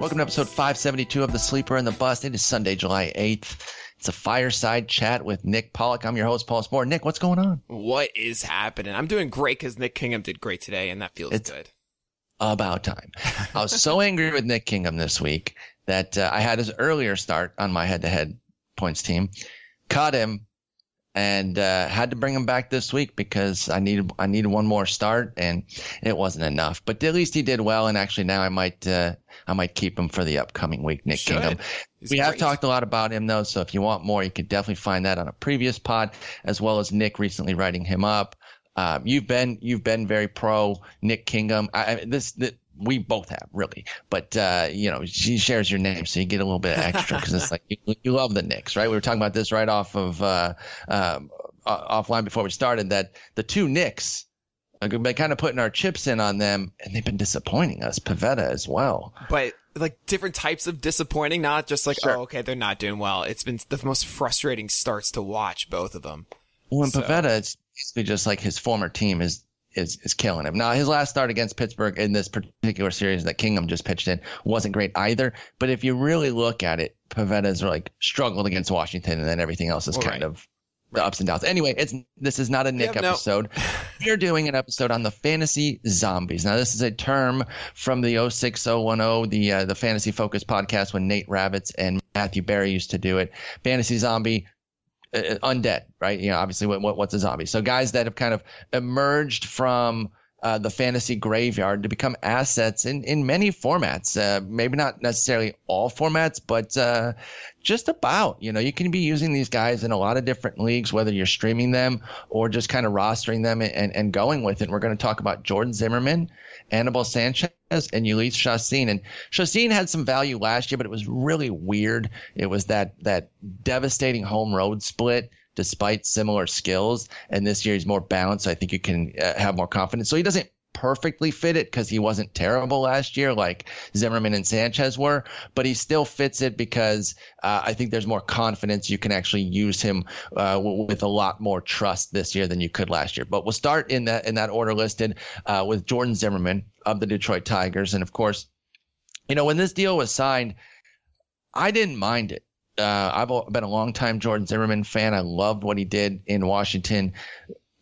Welcome to episode 572 of The Sleeper and the Bust. It is Sunday, July 8th. It's a fireside chat with Nick Pollack. I'm your host, Paul Sporer. Nick, what's going on? What is happening? I'm doing great because Nick Kingham did great today, and that feels It's- good. About time. I was so angry with Nick Kingham this week that uh, I had his earlier start on my head to head points team, caught him, and uh, had to bring him back this week because I needed I needed one more start and it wasn't enough. But at least he did well, and actually now I might uh, I might keep him for the upcoming week. Nick Should. Kingham. He's we have talked a lot about him though, so if you want more, you can definitely find that on a previous pod, as well as Nick recently writing him up. Um, you've been you've been very pro Nick Kingham. I, this that we both have really, but uh, you know she shares your name, so you get a little bit extra because it's like you, you love the Knicks, right? We were talking about this right off of uh, um, offline before we started that the two Knicks. Like, been kind of putting our chips in on them, and they've been disappointing us. Pivetta as well. But like different types of disappointing, not just like, Sure. oh, okay, they're not doing well. It's been the most frustrating starts to watch, both of them. Well, in So- Pivetta, it's basically just like his former team is is is killing him. Now, his last start against Pittsburgh in this particular series that Kingham just pitched in wasn't great either. But if you really look at it, Pivetta's like struggled against Washington, and then everything else is kind right. of the ups and downs. Anyway, it's this is not a Nick no. episode. We're doing an episode on the fantasy zombies. Now, this is a term from the 06010, the uh, the fantasy focused podcast when Nate Ravitz and Matthew Berry used to do it. Fantasy zombie Uh, uh, undead, right? You know, obviously, what, what what's a zombie? So guys that have kind of emerged from uh, the fantasy graveyard to become assets in in many formats. Uh, maybe not necessarily all formats, but uh, just about. You know, you can be using these guys in a lot of different leagues, whether you're streaming them or just kind of rostering them and and going with it. We're going to talk about Jordan Zimmermann. Anibal Sanchez and Jhoulys Chacin. And Chacin had some value last year, but it was really weird. It was that that devastating home road split despite similar skills. And this year he's more balanced. So I think you can uh, have more confidence. So he doesn't perfectly fit it because he wasn't terrible last year like Zimmermann and Sanchez were, but he still fits it because uh, I think there's more confidence. You can actually use him uh, w- with a lot more trust this year than you could last year. But we'll start in that in that order listed uh, with Jordan Zimmermann of the Detroit Tigers, and of course, you know when this deal was signed, I didn't mind it. Uh, I've been a long time Jordan Zimmermann fan. I loved what he did in Washington.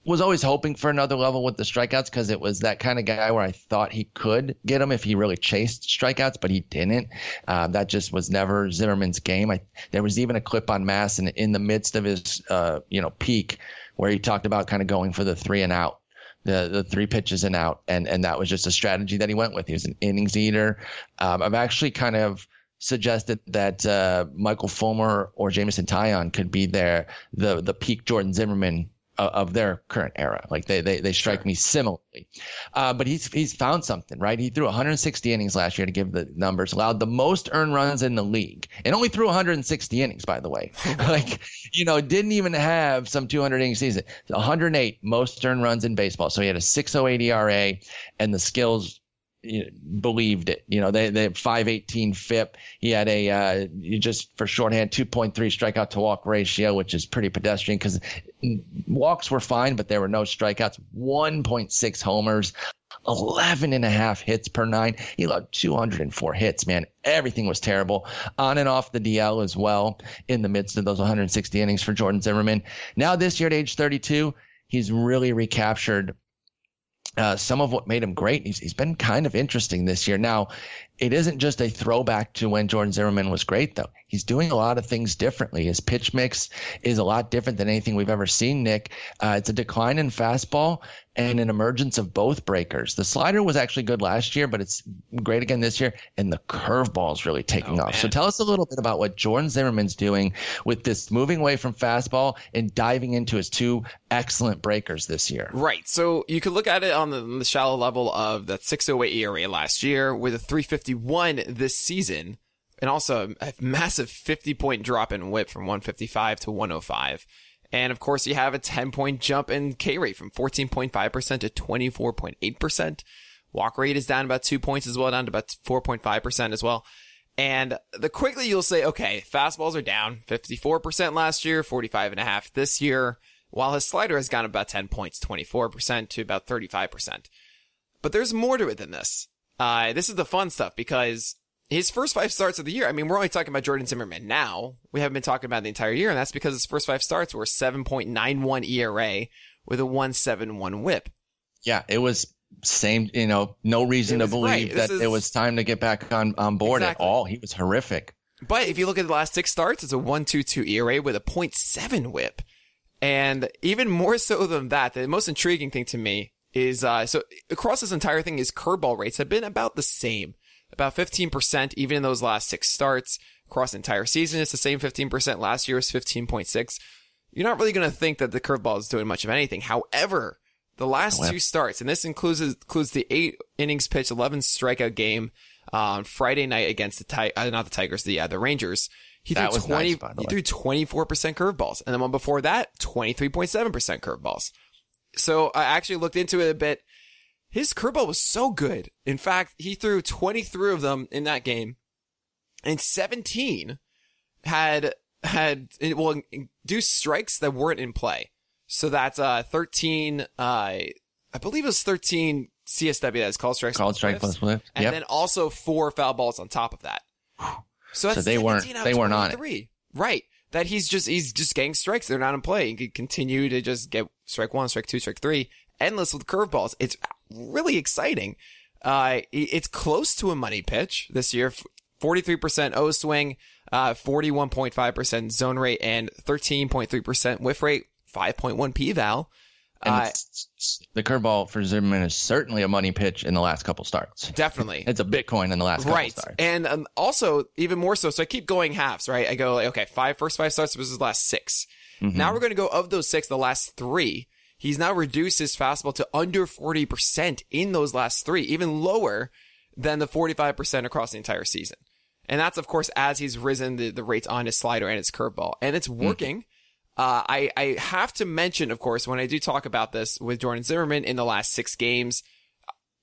Was always hoping for another level with the strikeouts because it was that kind of guy where I thought he could get them if he really chased strikeouts, but he didn't. Uh, that just was never Zimmermann's game. I, there was even a clip on MASN in, in the midst of his, uh, you know, peak where he talked about kind of going for the three and out the the three pitches and out, and and that was just a strategy that he went with. He was an innings eater. Um, I've actually kind of suggested that uh, Michael Fulmer or Jameson Taillon could be there the the peak Jordan Zimmermann of, of their current era. Like they they, they strike Sure. me similarly. Uh, but he's he's found something, right? He threw 160 innings last year to give the numbers, allowed the most earned runs in the league, and only threw 160 innings, by the way. like you know, didn't even have some 200 inning season. 108 most earned runs in baseball. So he had a 608 ERA, and the skills you know, believed it. You know, they they 518 FIP. He had a uh, you just for shorthand 2.3 strikeout to walk ratio, which is pretty pedestrian because walks were fine, but there were no strikeouts. 1.6 homers. 11 and a half hits per nine. He allowed 204 hits, man. Everything was terrible on and off the DL as well in the midst of those 160 innings for Jordan Zimmermann. Now, this year at age 32, he's really recaptured uh, some of what made him great. He's, he's been kind of interesting this year. Now, it isn't just a throwback to when Jordan Zimmermann was great, though. He's doing a lot of things differently. His pitch mix is a lot different than anything we've ever seen, Nick. Uh, it's a decline in fastball and an emergence of both breakers. The slider was actually good last year, but it's great again this year, and the curveball is really taking oh, off. Man. So tell us a little bit about what Jordan Zimmermann's doing with this moving away from fastball and diving into his two excellent breakers this year. Right. So you could look at it on the, on the shallow level of that 608 ERA last year with a 351 this season and also a massive 50 point drop in whip from 155 to 105. And of course, you have a 10 point jump in K rate from 14.5% to 24.8%. Walk rate is down about two points as well, down to about 4.5% as well. And the quickly you'll say, okay, fastballs are down 54% last year, 45 and a half this year, while his slider has gone about 10 points, 24% to about 35%. But there's more to it than this. Uh, this is the fun stuff because his first five starts of the year, I mean, we're only talking about Jordan Zimmermann now. We haven't been talking about the entire year, and that's because his first five starts were 7.91 ERA with a 171 whip. Yeah, it was same, you know, no reason to believe that is, it was time to get back on, on board exactly. at all. He was horrific. But if you look at the last six starts, it's a 122 ERA with a 0.7 whip. And even more so than that, the most intriguing thing to me is, uh, so across this entire thing, his curveball rates have been about the same about 15%, even in those last six starts across the entire season. It's the same 15%. Last year was 15.6. You're not really going to think that the curveball is doing much of anything. However, the last two starts, and this includes includes the eight innings pitched, 11 strikeout game on um, Friday night against the Ti- uh, not the Tigers, the uh, the Rangers. He threw 20, nice, he threw 24% curveballs. And the one before that, 23.7% curveballs. So I actually looked into it a bit his curveball was so good. In fact, he threw 23 of them in that game, and 17 had had well induced strikes that weren't in play. So that's uh 13. Uh, I believe it was 13 CSW. That's called strikes. Called strike plus whip. And then also four foul balls on top of that. So, so they weren't they weren't on it. Right. That he's just he's just getting strikes. They're not in play. He could continue to just get strike one, strike two, strike three, endless with curveballs. It's really exciting. Uh, it's close to a money pitch this year. 43% O swing, uh, 41.5% zone rate, and 13.3% whiff rate, 5.1 P val. Uh, the curveball for Zimmermann is certainly a money pitch in the last couple starts. Definitely. it's a Bitcoin in the last couple right. starts. And um, also, even more so, so I keep going halves, right? I go like, okay, five, first five starts versus last 6 mm-hmm. Now we're going to go of those six, the last three He's now reduced his fastball to under 40% in those last three, even lower than the 45% across the entire season. And that's, of course, as he's risen the, the rates on his slider and his curveball. And it's hmm. working. Mm. Uh, I, I have to mention, of course, when I do talk about this with Jordan Zimmermann in the last six games,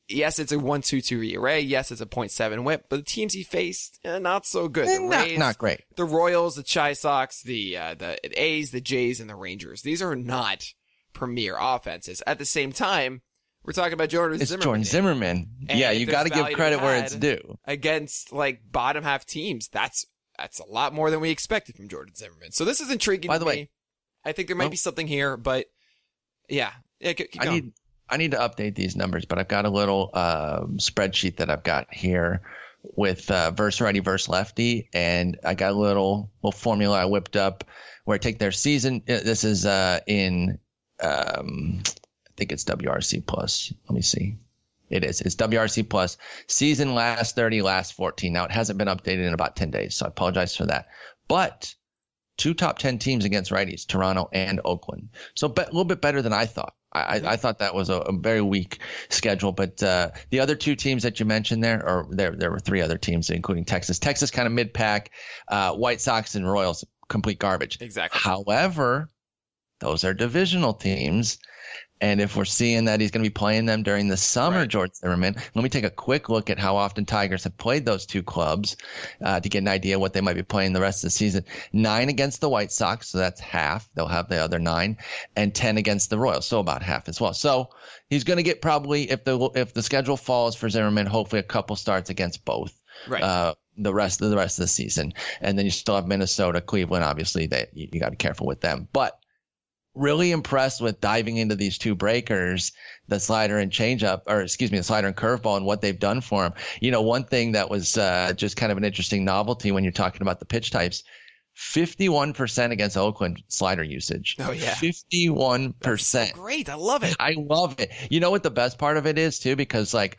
yes, it's a 1-2-2 ERA. Yes, it's a 0.7 whip, but the teams he faced, eh, not so good. The not, Rays, not great. The Royals, the Chi Sox, the, uh, the A's, the Jays, and the Rangers. These are not premier offenses. At the same time, we're talking about Jordan it's Zimmermann. Jordan Zimmermann. And yeah, you got to give credit where it's due. Against like bottom half teams, that's that's a lot more than we expected from Jordan Zimmermann. So this is intriguing. By the way, I think there might well, be something here, but yeah, yeah. Keep, keep I need I need to update these numbers, but I've got a little uh, spreadsheet that I've got here with uh, verse righty verse lefty, and I got a little little formula I whipped up where I take their season. Uh, this is uh, in um, I think it's WRC plus. Let me see. It is. It's WRC plus. Season last 30, last 14. Now it hasn't been updated in about 10 days, so I apologize for that. But two top 10 teams against righties, Toronto and Oakland. So a little bit better than I thought. I, I thought that was a, a very weak schedule, but uh, the other two teams that you mentioned there, or there there were three other teams, including Texas. Texas kind of mid pack, uh, White Sox and Royals complete garbage. Exactly. However, those are divisional teams. And if we're seeing that he's going to be playing them during the summer, Right. George Zimmermann, let me take a quick look at how often Tigers have played those two clubs uh, to get an idea what they might be playing the rest of the season. Nine against the White Sox, so that's half. They'll have the other nine, and ten against the Royals, so about half as well. So he's going to get probably if the if the schedule falls for Zimmermann, hopefully a couple starts against both Right. uh, the rest of the rest of the season. And then you still have Minnesota, Cleveland. Obviously, that you, you got to be careful with them. But really impressed with diving into these two breakers, the slider and changeup, or excuse me, the slider and curveball, and what they've done for him. You know, one thing that was uh, just kind of an interesting novelty when you're talking about the pitch types. 51% against Oakland slider usage. Oh, yeah. 51%. Great. I love it. I love it. You know what the best part of it is too, because like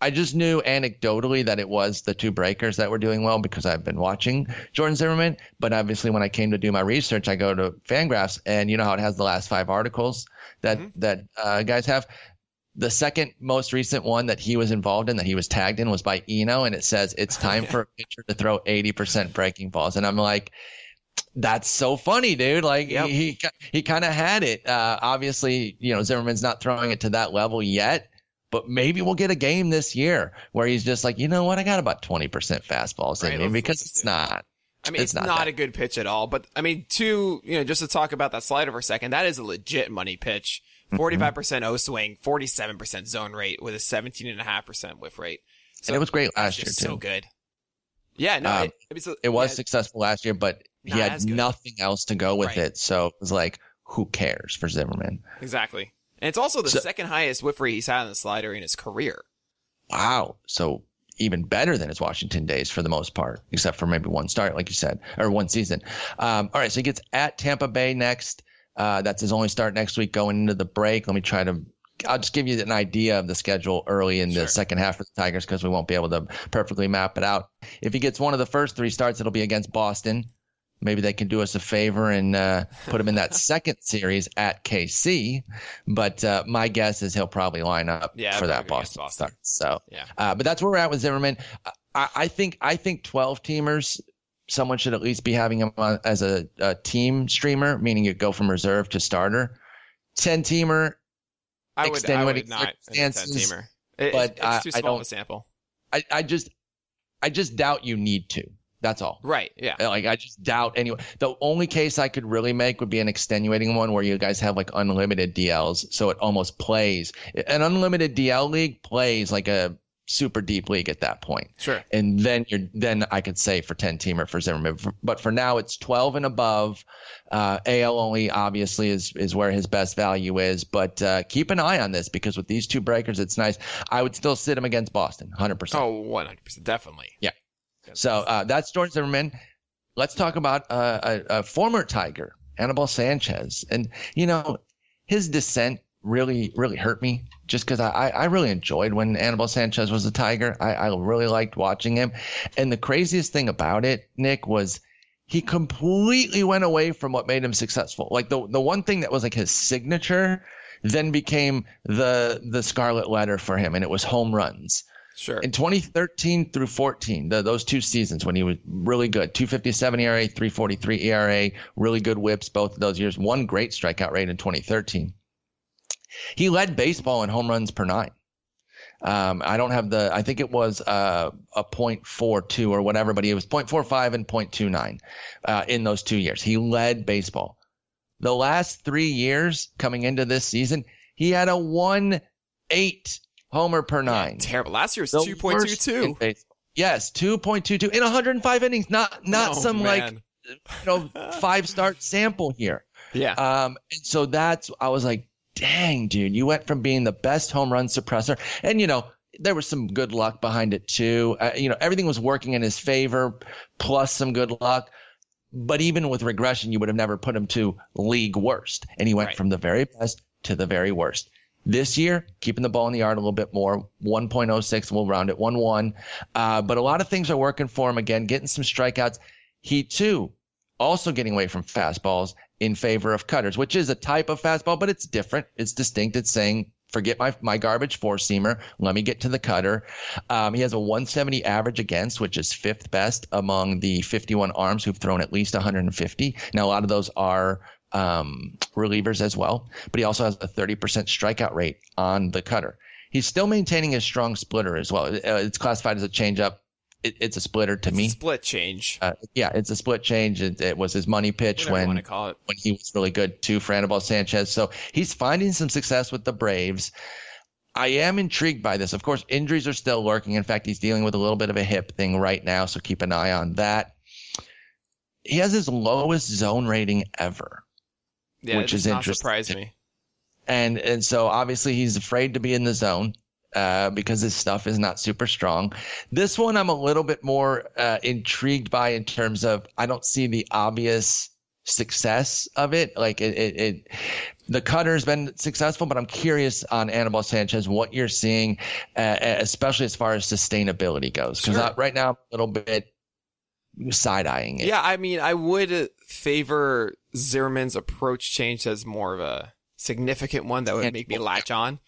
I just knew anecdotally that it was the two breakers that were doing well because I've been watching Jordan Zimmermann. But obviously, when I came to do my research, I go to Fangraphs, and you know how it has the last five articles that Mhm. that uh, guys have. The second most recent one that he was involved in, that he was tagged in, was by Eno, and it says it's time for a pitcher to throw 80% breaking balls, and I'm like. That's so funny, dude. Like Yep. he he, he kind of had it. Uh, obviously, you know Zimmermann's not throwing it to that level yet, but maybe we'll get a game this year where he's just like, you know what, I got about 20% fastballs Right, in me because it's not. I mean, it's, It's not, not a good pitch at all. But I mean, two, you know, just to talk about that slider for a second, that is a legit money pitch. Mm-hmm. 45% O swing, 47% zone rate with a 17.5% whiff rate. So and it was great last year too. so good. Yeah, no, Um, it, I mean, so, It was yeah, successful last year, but he had nothing else to go with Right. it. So it was like, who cares for Zimmermann? exactly. And it's also the So- second highest whiff rate he's had on the slider in his career. Wow. So even better than his Washington days for the most part, except for maybe one start, like you said, or one season. Um, all right. So he gets at Tampa Bay next. Uh, that's his only start next week going into the break. Let me try to. I'll just give you an idea of the schedule early in Sure. the second half for the Tigers because we won't be able to perfectly map it out. If he gets one of the first three starts, it'll be against Boston. Maybe they can do us a favor and uh, put him in that second series at KC. But uh, my guess is he'll probably line up Yeah, for that Boston, Boston. start. So Yeah. uh, but that's where we're at with Zimmermann. I, I think I think twelve teamers. Someone should at least be having him on, as a, a team streamer, meaning you go from reserve to starter. Ten teamer. I would, I would not 10 teamer. It, but it's, I- it's too I small of don't- a sample. I, I just I just doubt you need to. That's all. Right. Yeah. Like I just doubt anyway. The only case I could really make would be an extenuating one where you guys have like unlimited DLs, so it almost plays. An unlimited DL league plays like a super deep league at that point. Sure. and then you're then I could say for 10 teamer for Zimmermann. But for now, it's 12 and above. Uh, AL only obviously is is where his best value is. But uh, keep an eye on this because with these two breakers, it's nice. I would still sit him against Boston, 100. percent Oh, 100%. Definitely. Yeah. So uh, that's George Zimmermann. Let's talk about uh, a, a former Tiger, Anibal Sanchez, and you know his descent really really hurt me just because I, I really enjoyed when Anibal Sanchez was a Tiger. I, I really liked watching him, and the craziest thing about it, Nick, was he completely went away from what made him successful. Like the the one thing that was like his signature then became the the scarlet letter for him, and it was home runs Sure. in 2013 through 14, the, those two seasons when he was really good, 257 ERA, 343 ERA, really good whips both of those years. One great strikeout rate in 2013. He led baseball in home runs per nine. Um, I don't have the, I think it was uh, a 0.42 or whatever, but he was 0.45 and 0.29 uh, in those two years. He led baseball. The last three years coming into this season, he had a 1 8 homer per nine. Terrible. Last year was The worst in 2.22. Yes, 2.22 in 105 innings. Not not Oh, some like you know five start sample here. Yeah. Um, and so that's I was like, dang, dude, you went from being the best home run suppressor, and you know there was some good luck behind it too. Uh, you know everything was working in his favor, plus some good luck. But even with regression, you would have never put him to league worst, and he went Right. from the very best to the very worst. This year, keeping the ball in the yard a little bit more, 1.06, we'll round it 1 1. Uh, but a lot of things are working for him again, getting some strikeouts. He, too, also getting away from fastballs in favor of cutters, which is a type of fastball, but it's different. It's distinct. It's saying, forget my, my garbage four seamer. Let me get to the cutter. Um, he has a 170 average against, which is fifth best among the 51 arms who've thrown at least 150. Now, a lot of those are um, relievers as well, but he also has a 30% strikeout rate on the cutter. He's still maintaining a strong splitter as well. Uh, it's classified as a changeup. It, it's a splitter to It's me. split change. Uh, yeah, it's a split change. It, it was his money pitch Whatever when when he was really good too for Anibal Sanchez. So he's finding some success with the Braves. I am intrigued by this. Of course, injuries are still lurking. In fact, he's dealing with a little bit of a hip thing right now, so keep an eye on that. He has his lowest zone rating ever. Yeah, which is not interesting. surprise me. And and so obviously he's afraid to be in the zone uh, because his stuff is not super strong. This one I'm a little bit more uh, intrigued by in terms of I don't see the obvious success of it. Like it, it, it the cutter's been successful, but I'm curious on Anibal Sanchez what you're seeing, uh, especially as far as sustainability goes. Because Sure. right now I'm a little bit side eyeing it. Yeah, I mean, I would favor Zimmermann's approach change as more of a significant one that would make me latch on.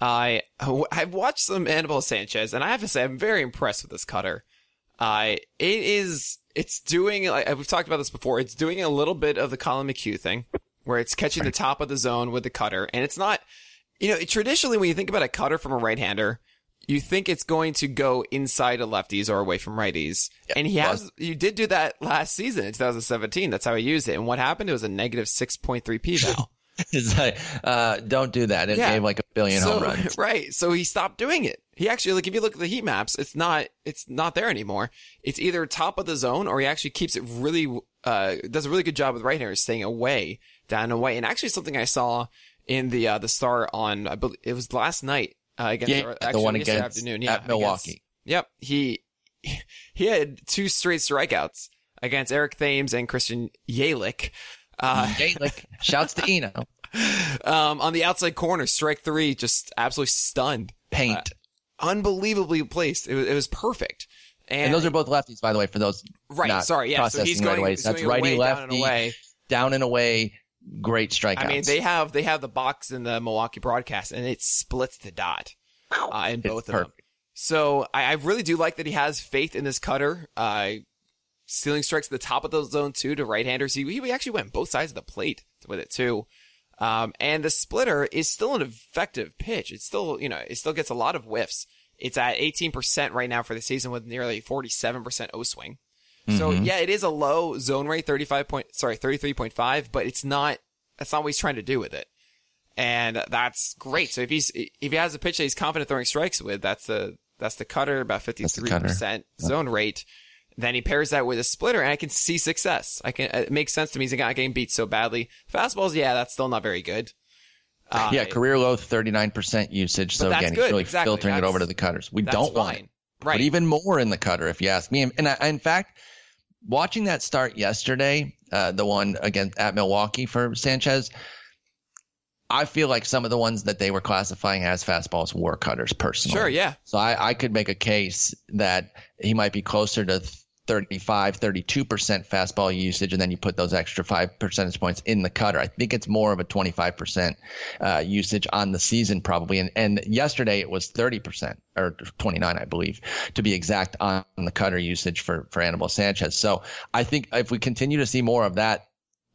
I I've watched some Anibal Sanchez, and I have to say I'm very impressed with this cutter. I it is it's doing like we've talked about this before. It's doing a little bit of the Collin McHugh thing, where it's catching the top of the zone with the cutter, and it's not. You know, traditionally when you think about a cutter from a right-hander, you think it's going to go inside of lefties or away from righties. and he has, you did do that last season in 2017. That's how he used it. And what happened? It was a negative 6.3 p val. It's like, uh, don't do that. It Yeah. gave like a billion so, home runs. right. So he stopped doing it. He actually, like, if you look at the heat maps, it's not, it's not there anymore. It's either top of the zone or he actually keeps it really, uh, does a really good job with right handers staying away, down away. And actually something I saw in the, uh, the star on, I believe it was last night, uh, against, Yeah, or the actually one against afternoon. Yeah. at Milwaukee. against- yep. He, he had two straight strikeouts against Eric Thames and Christian Yelich. Uh, Gaelic. Shouts to Eno. um, on the outside corner, strike three, just absolutely stunned. Paint. Unbelievably placed. It was, it was perfect. And, and those are both lefties, by the way, for those right. Sorry. Yeah. So he's right going, away. he's That's righty, away, down and lefty. away. down and away. Great strikeouts. I mean, they have, they have the box in the Milwaukee broadcast and it splits the dot, uh, in It's both of them. So I, I really do like that he has faith in this cutter. Uh, stealing strikes at the top of the zone too to right-handers. He, he actually went both sides of the plate with it too. Um, and the splitter is still an effective pitch. It's still, you know, it still gets a lot of whiffs. It's at 18% right now for the season with nearly 47% O swing. So Mhm. yeah, it is a low zone rate, 35 point, sorry, 33.5, but it's not, that's not what he's trying to do with it. And that's great. So if he's, if he has a pitch that he's confident throwing strikes with, that's the, that's the cutter, about 53% zone rate. Then he pairs that with a splitter and I can see success. I can, it makes sense to me. He's not getting beat so badly. Fastballs, yeah, that's still not very good. Uh, yeah, career low 39% usage. So again, good. he's really Exactly. filtering it over to the cutters. We don't want fine. it. Right. But even more in the cutter, if you ask me. And, and I, in fact, watching that start yesterday, uh, the one against at Milwaukee for Sanchez, I feel like some of the ones that they were classifying as fastballs were cutters personally. sure. Yeah. So I, I could make a case that he might be closer to 35, 32% fastball usage, and then you put those extra five percentage points in the cutter. I think it's more of a 25% uh, usage on the season, probably. And, and yesterday it was 30% or 29, I believe, to be exact, on the cutter usage for, for Anibal Sanchez. So I think if we continue to see more of that,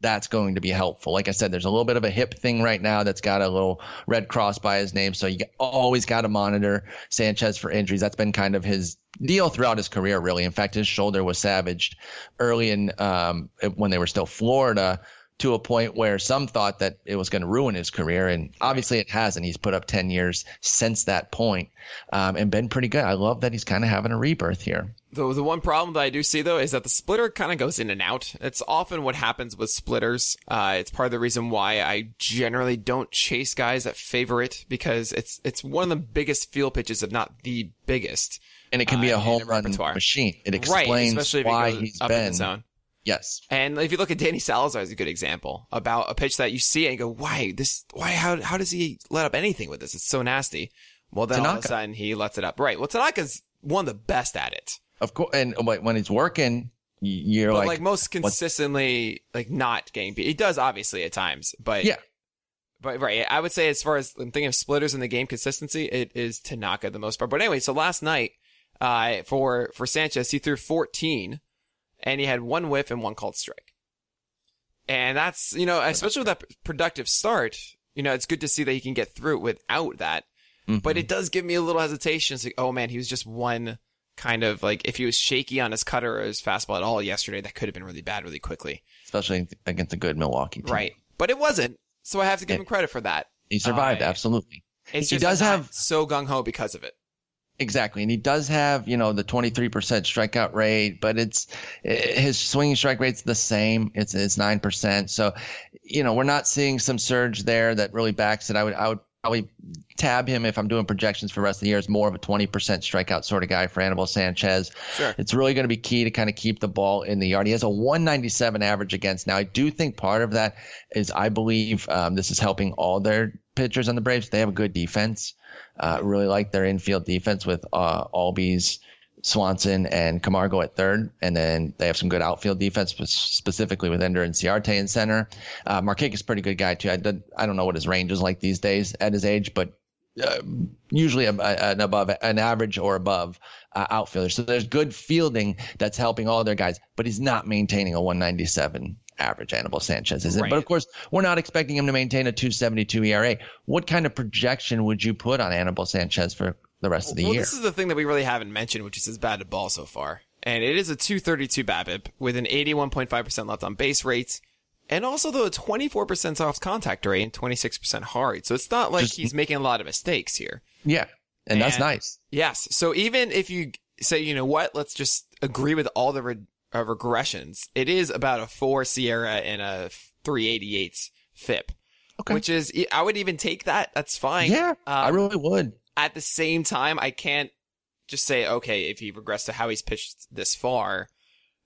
that's going to be helpful. Like I said, there's a little bit of a hip thing right now that's got a little red cross by his name. So you always got to monitor Sanchez for injuries. That's been kind of his deal throughout his career, really. In fact, his shoulder was savaged early in um, when they were still Florida to a point where some thought that it was going to ruin his career. And obviously it hasn't. He's put up 10 years since that point, um, and been pretty good. I love that he's kind of having a rebirth here. The the one problem that I do see though is that the splitter kind of goes in and out. It's often what happens with splitters. Uh, it's part of the reason why I generally don't chase guys that favor it because it's it's one of the biggest field pitches, if not the biggest. And it can be Uh, a home run repertoire. machine. It right, explains if why he's up in been. Yes. And if you look at Danny Salazar as a good example about a pitch that you see and you go, why this, why, how, how does he let up anything with this? It's so nasty. Well, then all of a sudden he lets it up. Right. Well, Tanaka's one of the best at it. Of course, and when when it's working, you're But like, like, most consistently, like not getting beat. He does obviously at times, but Yeah. But right, I would say as far as I'm thinking of splitters in the game consistency, it is Tanaka the most part. But anyway, so last night, uh, for for Sanchez, he threw 14, and he had one whiff and one called strike. And that's, you know, especially with that productive start, you know, it's good to see that he can get through it without that. Mm-hmm. But it does give me a little hesitation. It's like, oh man, he was just one kind of like, if he was shaky on his cutter or his fastball at all yesterday, that could have been really bad really quickly. especially against a good Milwaukee team. Right. But it wasn't. So I have to give Yeah. him credit for that. He survived, Uh, absolutely. He does have- so gung ho because of it. Exactly, and he does have you know the 23% strikeout rate, but it's his swinging strike rate's the same. It's it's nine percent. So, you know, we're not seeing some surge there that really backs it. I would I would probably tab him if I'm doing projections for the rest of the year as more of a 20% strikeout sort of guy for Anibal Sanchez. Sure. It's really going to be key to kind of keep the ball in the yard. He has a 197 average against. Now, I do think part of that is I believe um, this is helping all their pitchers on the Braves. They have a good defense. Uh, really like their infield defense with uh, Albies, Swanson, and Camargo at third. And then they have some good outfield defense, spe- specifically with Ender Inciarte in center. Uh, is a pretty good guy, too. I, did, I don't know what his range is like these days at his age, but uh, usually a, a- an above an average or above uh, outfielder. So there's good fielding that's helping all their guys, but he's not maintaining a 197 average. Anibal Sanchez is it? Right. But of course, we're not expecting him to maintain a 272 ERA. What kind of projection would you put on Anibal Sanchez for the rest of the year? well, year? this is the thing that we really haven't mentioned, which is his batted ball so far. And it is a 232 BABIP with an 81.5% left on base rate. And also the 24% soft contact rate and 26% hard. So it's not like Just- he's making a lot of mistakes here. yeah, and that's nice. Yes. So even if you say, you know what, let's just agree with all the re- uh, regressions, it is about a four SIERA and a 388 FIP. Okay. Which is, I would even take that. That's fine. Yeah, I Um, really would. at the same time, I can't just say, okay, if he regressed to how he's pitched this far,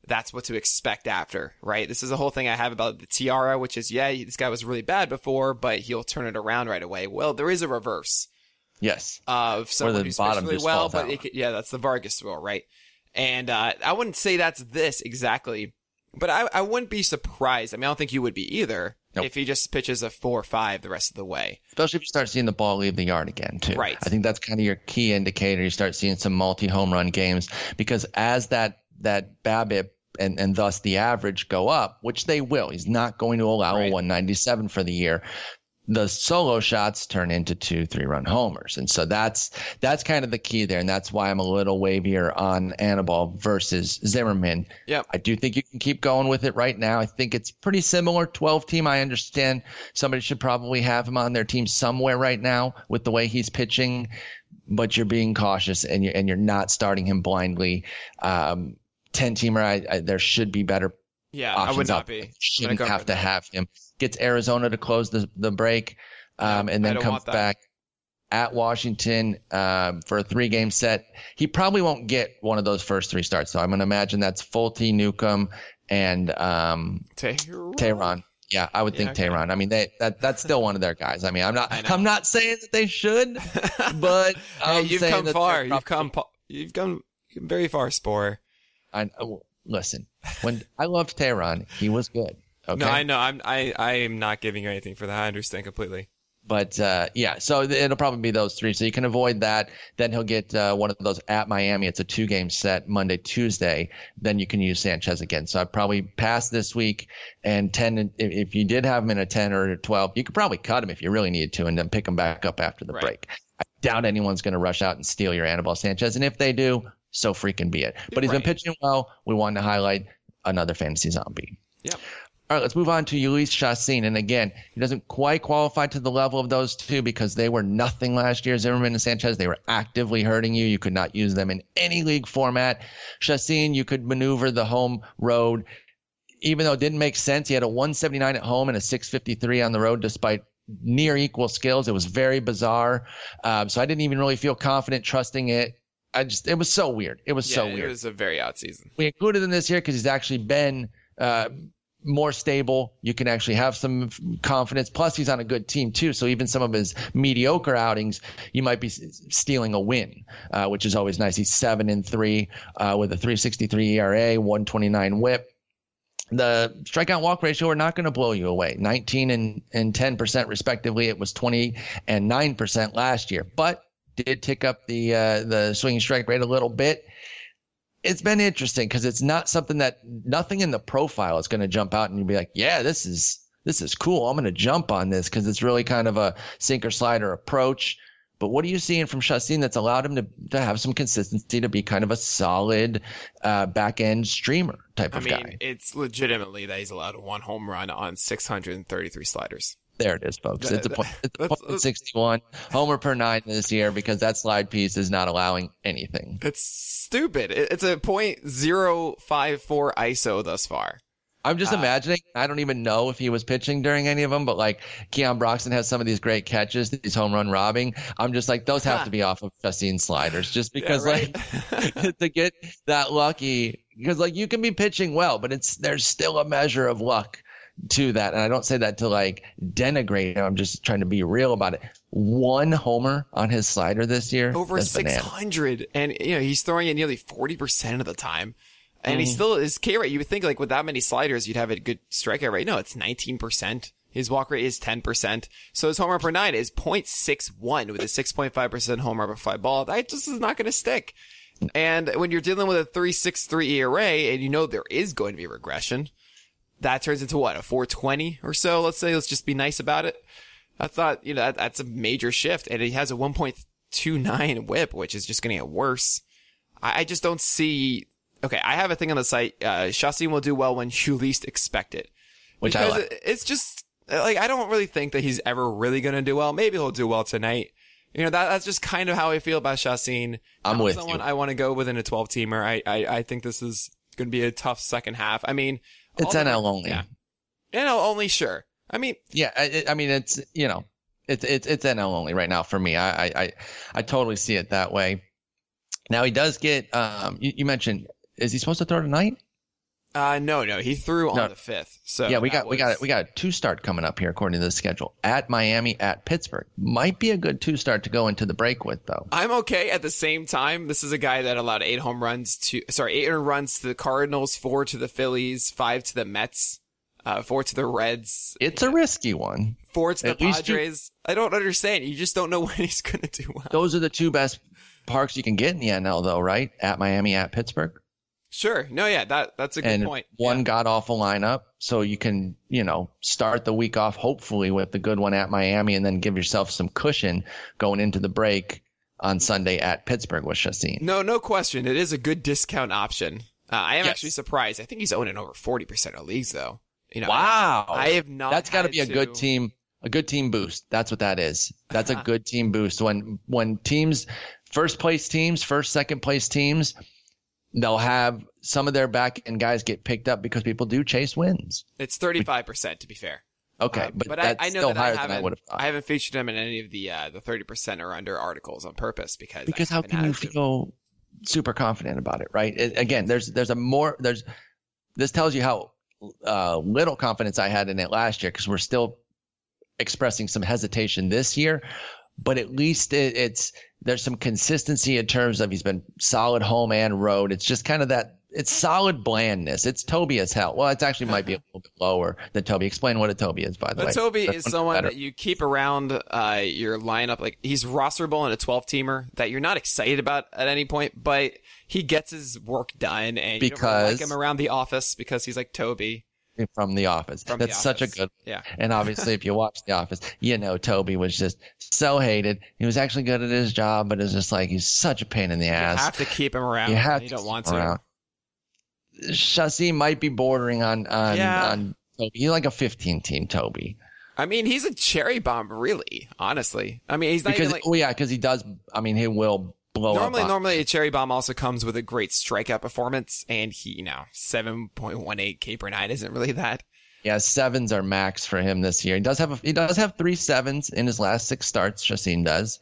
that's what to expect after, right? This is the whole thing I have about the Tiara, which is, yeah, this guy was really bad before, but he'll turn it around right away. Well, there is a reverse Yes. of someone who's pitched really well, but could, yeah, that's the Vargas rule, right? And uh, I wouldn't say that's this exactly, but I, I wouldn't be surprised. I mean, I don't think you would be either Nope. if he just pitches a four or five the rest of the way. Especially if you start seeing the ball leave the yard again, too. Right. I think that's kind of your key indicator. You start seeing some multi home run games because as that that BABIP and, and thus the average go up, which they will, he's not going to allow Right. a 197 for the year. The solo shots turn into two, three run homers. And so that's that's kind of the key there. And that's why I'm a little wavier on Anibal versus Zimmermann. Yep. I do think you can keep going with it right now. I think it's pretty similar. 12 team. I understand somebody should probably have him on their team somewhere right now with the way he's pitching, but you're being cautious and you're, and you're not starting him blindly. Um, 10 teamer, I, I, there should be better Yeah, I would not there. be. Shouldn't have to have him. Gets Arizona to close the, the break, um, and then comes back at Washington um, for a three game set. He probably won't get one of those first three starts. So I'm going to imagine that's Folty, Newcomb, and um, Teheran. Teheran. Yeah, I would think Yeah, okay. Teheran. I mean, they, that that's still one of their guys. I mean, I'm not. I'm not saying that they should, but hey, you've come far. they're You've come. You've come very far, Spore. I, oh, listen, when I loved Teheran, he was good. Okay. No, I know. I'm. I. I am not giving you anything for that. I understand completely. But uh, yeah, so th- it'll probably be those three. So you can avoid that. Then he'll get uh, one of those at Miami. It's a two game set Monday, Tuesday. Then you can use Sanchez again. So I'd probably pass this week and 10. If, if you did have him in a 10 or a 12, you could probably cut him if you really needed to and then pick him back up after the Right. break. I doubt anyone's going to rush out and steal your Anibal Sanchez. And if they do, so freaking be it. But he's Right. been pitching well. We wanted to highlight another fantasy zombie. Yep. All right, let's move on to Jhoulys Chacin. And again, he doesn't quite qualify to the level of those two because they were nothing last year. Zimmermann and Sanchez, they were actively hurting you. You could not use them in any league format. Chacin, you could maneuver the home road. Even though it didn't make sense, he had a 179 at home and a 653 on the road despite near equal skills. It was very bizarre. Um, so I didn't even really feel confident trusting it. I just, it was so weird. It was Yeah, so it weird was a very odd season. we included him this year because he's actually been uh, more stable. You can actually have some confidence. Plus, he's on a good team too. So even some of his mediocre outings, you might be stealing a win, uh, which is always nice. He's seven and three uh, with a 3.63 ERA, 129 WHIP. The strikeout walk ratio are not going to blow you away. 19 and and 10 percent respectively. It was 20 and 9 percent last year, but did tick up the uh, the swinging strike rate a little bit it's been interesting because it's not something that nothing in the profile is going to jump out and you'll be like, yeah, this is this is cool. I'm going to jump on this because it's really kind of a sinker slider approach. But what are you seeing from Chacin that's allowed him to, to have some consistency to be kind of a solid uh, back end streamer type I of mean, guy? it's legitimately that he's allowed one home run on 633 sliders. There it is, folks. It's a point, it's a that's- point 61 homer per nine this year because that slide piece is not allowing anything. It's stupid. It's a point zero five four ISO thus far. I'm just Uh, imagining. I don't even know if he was pitching during any of them, but like Keon Broxton has some of these great catches, these home run robbing. I'm just like, those have to be off of Chacin sliders just because right. like to get that lucky because like you can be pitching well, but it's there's still a measure of luck to that. And I don't say that to like denigrate him. I'm just trying to be real about it. One homer on his slider this year. over 600, bananas. and you know he's throwing it nearly forty percent of the time, and Mm-hmm. he still his K rate. You would think like with that many sliders, you'd have a good strikeout rate. No, it's nineteen percent. His walk rate is ten percent. So his homer per nine is 0.61 with a six point five percent homer per fly ball. That just is not going to stick. And when you're dealing with a three six three ERA, and you know there is going to be regression, that turns into what a 420 or so. Let's say let's just be nice about it. I thought you know that, that's a major shift, and he has a 1.29 WHIP, which is just going to get worse. I, I just don't see. Okay, I have a thing on the site. Uh, Chacin will do well when you least expect it, Which I because like. it- it's just like I don't really think that he's ever really going to do well. Maybe he'll do well tonight. You know that that's just kind of how I feel about Chacin. I'm Not with someone you. I want to go within a 12 teamer. I, I I think this is going to be a tough second half. I mean, It's all the- NL only. Yeah. NL only, sure. I mean, Yeah, I, I mean it's you know it's it's it's NL only right now for me. I I I, I totally see it that way. Now he does get um you, you mentioned is he supposed to throw tonight? Uh, no, no, he threw on No. the fifth. So yeah, we got we got was- we got a two start coming up here according to the schedule at Miami at Pittsburgh. Might be a good two start to go into the break with though. I'm okay at the same time. This is a guy that allowed eight home runs to, sorry, eight runs to the Cardinals, four to the Phillies, five to the Mets, uh, four to the Reds, It's a risky one. four to the At you- Padres. I don't understand. You just don't know when he's going to do well. Those are the two best parks you can get in the NL though, right? At Miami at Pittsburgh. Sure. No, yeah, that, that's a good and point. one Yeah. god awful lineup. So you can, you know, start the week off hopefully with the good one at Miami and then give yourself some cushion going into the break on Sunday at Pittsburgh with Chacin. No, no question. It is a good discount option. Uh, I am Yes. actually surprised. I think he's owning over 40% of leagues though. You know, Wow. I have not. That's got to be a good team, a good team boost. That's what that is. That's a good team boost. When when teams, first place teams, first second place teams, they'll have some of their back end guys get picked up because people do chase wins. It's 35% to be fair. Okay, Uh, but, I, that's I know still that I haven't, thought. I haven't featured them in any of the uh, the thirty percent or under articles on purpose because I because how can you feel super confident about it right it, again there's there's a more there's this tells you how uh, little confidence i had in it last year because we're still expressing some hesitation this year but at least it, it's there's some consistency in terms of he's been solid home and road it's just kind of that it's solid blandness it's toby as hell well it actually might be a little bit lower than toby explain what a toby is by the But way Toby That's is someone better. that you keep around uh, your lineup. Like he's rosterable in a twelve teamer that you're not excited about at any point, but he gets his work done, and you don't really like him around the office because he's like Toby. From the office From The that's such a good Yeah. And obviously, if you watch The Office, you know Toby was just so hated. He was actually good at his job, but it's just like he's such a pain in the You ass. have to keep him around. You have You to don't want him to. around. Chacin might be bordering on on, Yeah. on Toby. He's like a 15 team Toby I mean, he's a cherry bomb, really. Honestly, I mean, he's not because even like. well, yeah, because he does. I mean, he will blow Normally, up. on- normally a cherry bomb also comes with a great strikeout performance, and he, you know, seven point one eight K per nine isn't really that. Yeah, sevens are max for him this year. He does have a, he does have three sevens in his last six starts. Chacin does,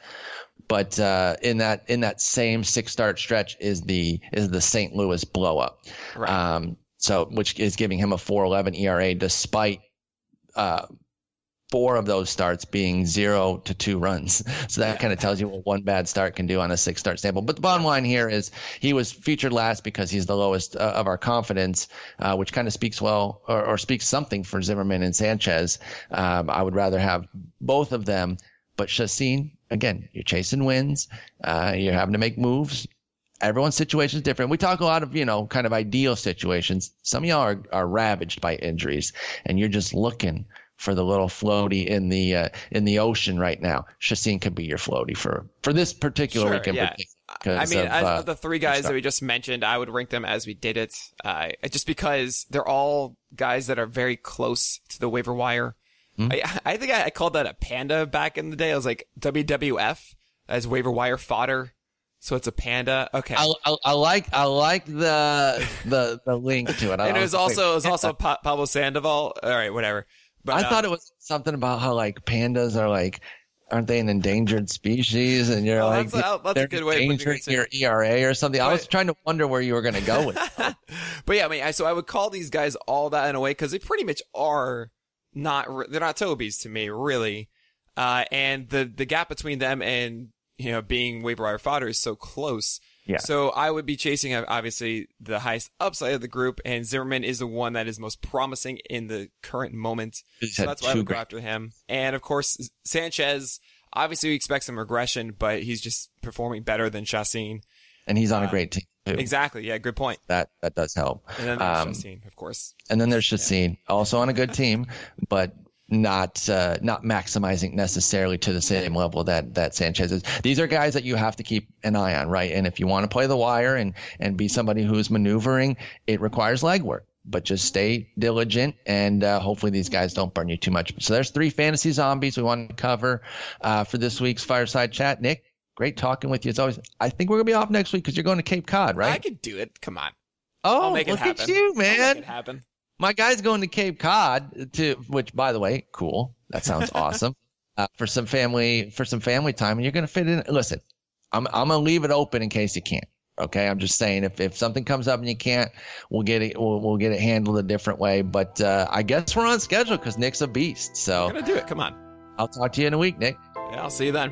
but uh, in that in that same six start stretch is the is the St. Louis blow up. Right. Um, so which is giving him a 4.11 ERA despite uh, four of those starts being zero to two runs. So that kind of tells you what one bad start can do on a six start sample. But the bottom line here is he was featured last because he's the lowest uh, of our confidence, uh, which kind of speaks well or, or speaks something for Zimmermann and Sanchez. Um, I would rather have both of them. But Chacin, again, you're chasing wins. Uh, you're having to make moves everyone's situation is different. We talk a lot of, you know, kind of ideal situations. Some of y'all are, are ravaged by injuries and you're just looking for the little floaty in the uh, in the ocean right now. Chacin could be your floaty for for this particular Sure, week in yeah. particular. I mean, of, uh, the three guys that we just mentioned, I would rank them as we did it, uh, just because they're all guys that are very close to the waiver wire. Hmm. I, I think I, I called that a panda back in the day. I was like WWF as waiver wire fodder, so it's a panda. Okay, I, I, I like I like the the the link to it. And it was also it was also pa- Pablo Sandoval. All right, whatever. But I uh, thought it was something about how like pandas are like aren't they an endangered species and you're Oh, like that's a- that's a good way of putting your ERA or something. I was trying to wonder where you were going to go with. But yeah, I mean, I, so I would call these guys all that in a way because they pretty much are not, they're not Tobies to me, really. Uh, and the, the gap between them and, you know, being waiver wire fodder is so close. Yeah. So I would be chasing, obviously, the highest upside of the group, and Zimmermann is the one that is most promising in the current moment. So that's why I would go after him. And of course, Sanchez, obviously we expect some regression, but he's just performing better than Chacin. and he's on a Uh, great team too. Exactly. Yeah, good point. That that does help. And then there's Um, Chacin, of course. And then there's Chacin, also on a good team, but not uh, not maximizing necessarily to the same level that that Sanchez is. These are guys that you have to keep an eye on, right? And if you want to play the wire and and be somebody who's maneuvering, it requires legwork. But just stay diligent, and uh, hopefully these guys don't burn you too much. So there's three fantasy zombies we want to cover uh, for this week's fireside chat. Nick, great talking with you as always. I think we're gonna be off next week because you're going to Cape Cod, right? I could do it. Come on. oh, I'll make it look happen. at you, I'll make man! it happen. My guy's going to Cape Cod to which by the way, cool. That sounds awesome. Uh, for some family for some family time and you're going to fit in listen. I'm I'm going to leave it open in case you can't. Okay? I'm just saying if if something comes up and you can't, we'll get it we'll, we'll get it handled a different way, but uh, I guess we're on schedule cuz Nick's a beast. I'm So, gonna do it. Come on. I'll talk to you in a week, Nick. Yeah, I'll see you then.